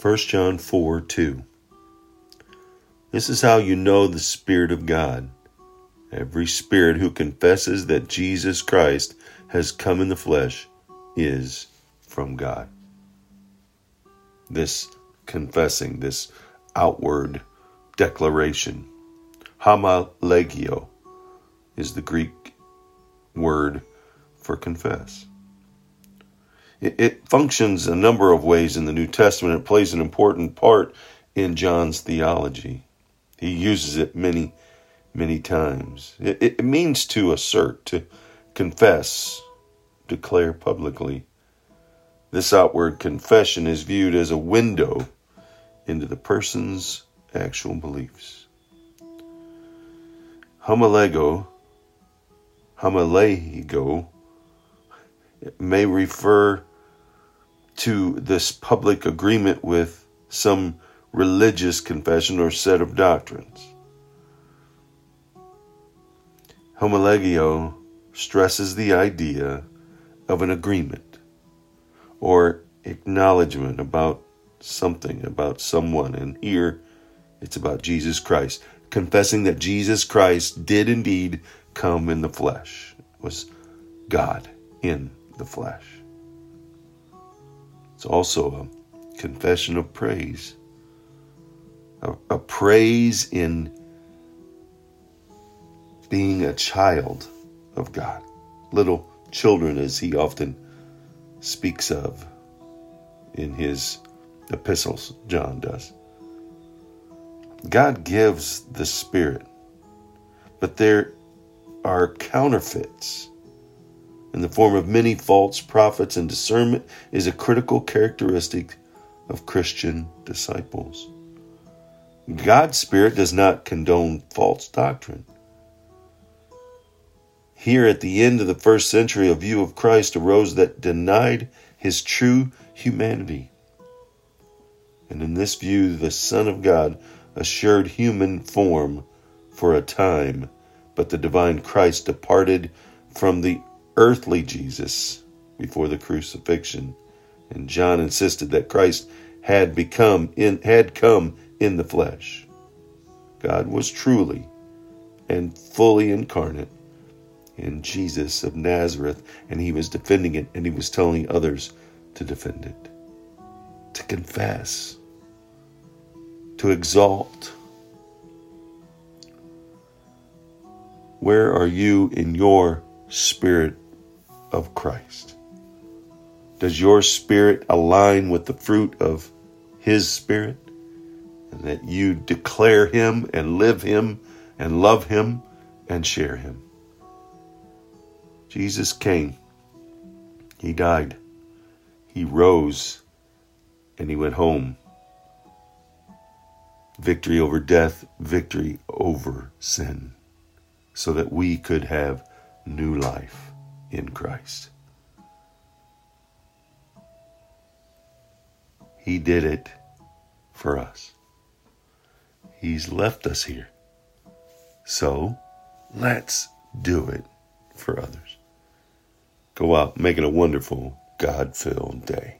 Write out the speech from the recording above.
1 John 4 2. This is how you know the Spirit of God. Every spirit who confesses that Jesus Christ has come in the flesh is from God. This confessing, this outward declaration, homologeo, is the Greek word for confess. It, it, functions a number of ways in the New Testament. It plays an important part in John's theology. He uses it many, many times. It, it means to assert, to confess, declare publicly. This outward confession is viewed as a window into the person's actual beliefs. Homologeo, homologeo, may refer to this public agreement with some religious confession or set of doctrines. Homologeo stresses the idea of an agreement or acknowledgement about something, about someone, and here it's about Jesus Christ, confessing that Jesus Christ did indeed come in the flesh, was God in the flesh. It's also a confession of praise, a, a praise in being a child of God, little children, as he often speaks of in his epistles, John does. God gives the Spirit, but there are counterfeits in the form of many false prophets, and discernment is a critical characteristic of Christian disciples. God's Spirit does not condone false doctrine. Here at the end of the first century, a view of Christ arose that denied his true humanity. And in this view, the Son of God assured human form for a time, but the divine Christ departed from the earthly Jesus before the crucifixion. And John insisted that Christ had become in had come in the flesh. God was truly and fully incarnate in Jesus of Nazareth, and he was defending it, and he was telling others to defend it, to confess, to exalt. Where are you in your spirit of Christ? Does your spirit align with the fruit of His Spirit? And that you declare Him and live Him and love Him and share Him. Jesus came. He died. He rose and He went home. Victory over death, victory over sin, so that we could have new life in Christ. He did it for us. He's left us here. So let's do it for others. Go out, make it a wonderful, God filled day.